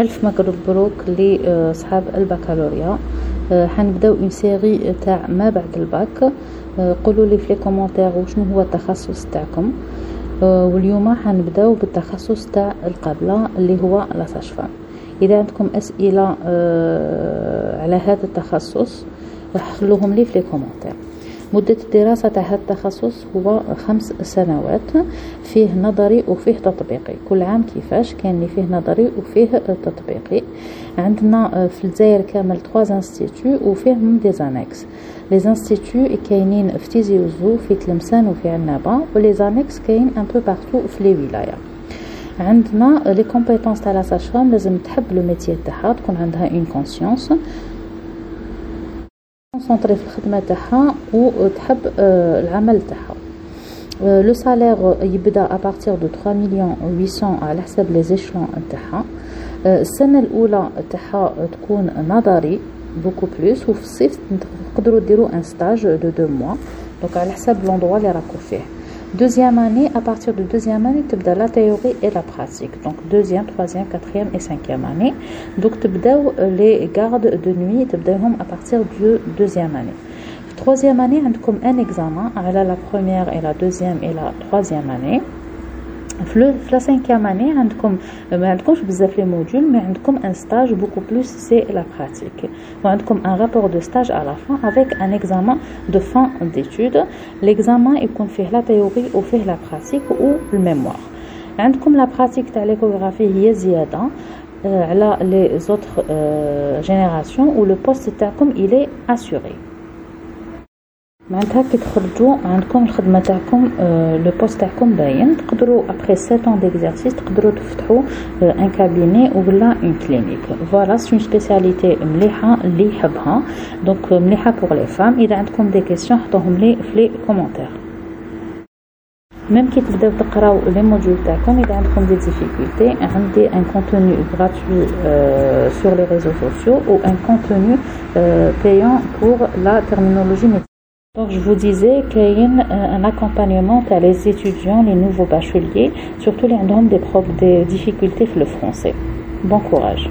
ألف مبروك لصحاب البكالوريا. حنبداو اون سيري تاع ما بعد الباك. آه، قولوا لي في لي كومونتير وشنو هو التخصص تاعكم. آه، واليوم حنبداو بالتخصص تاع القبلة اللي هو لا ساشفام إذا عندكم أسئلة على هذا التخصص راح خلوهم لي في لي كومونتير مدة الدراسة تاع هذا التخصص هو خمس سنوات فيه نظري وفيه تطبيقي. كل عام كيفاش؟ اللي فيه نظري وفيه تطبيقي. عندنا في الجزائر كامل 3 انستيتو وفيهم دي زانكس لي زانستيتو كاينين في تيزي وزو في تلمسان وفي عنابة ولي زانكس كاين ان بو بارتو في لي ولاية. عندنا لي كومبيتونس تاع لا لازم تحب لو ميتيي تاعها تكون عندها اون كونسيونس كونسونطري في الخدمة تاعها وتحب العمل تاعها. لو سالير يبدأ ابارتير دو 3 مليون 800 على حسب لي زيشلون تاعها. السنة الأولى تاعها تكون نظري بوكو بلوس وفي الصيف تقدروا ديروا ان ستاج دو دو موا دونك على حسب لوندروا اللي راكو فيه. Deuxième année, à partir de deuxième année, tu as la théorie et la pratique. Donc deuxième, troisième, quatrième et cinquième année. Donc tu les gardes de nuit, tu à partir de deuxième année. Troisième année, on a un examen, la première et la deuxième et la troisième année. في la cinquième année عندكم ما عندكمش بزاف لي موديول مي عندكم ان ستاج بوكو بلوس سي لا براتيك وعندكم ان رابور دو ستاج على فان افيك ان اكزامان دو فان ديتود ليكزامان يكون فيه لا تيوري وفيه لا براتيك و الميموار عندكم لا براتيك تاع ليكوغرافي هي زياده على لي زوتر جينيراسيون و لو بوست تاعكم الي اسوري معناتها كي تخرجوا عندكم الخدمه تاعكم لو بوست تاعكم باين تقدروا ابري 7 ans ديكزارسيس تقدروا تفتحوا ان كابيني ولا اون كلينيك فوالا سي اون سبيسياليتي مليحه اللي يحبها دونك مليحه بوغ لي فام اذا عندكم دي كيسيون حطوهم لي في لي كومونتير ميم كي تبداو تقراو لي موديول تاعكم اذا عندكم دي ديفيكولتي عندي ان كونتوني غراتوي سور لي ريزو سوسيو و ان كونتوني بايون بور لا ترمينولوجي Donc, je vous disais qu'il y a un accompagnement à les étudiants, les nouveaux bacheliers, surtout les des, des difficultés le français. Bon courage.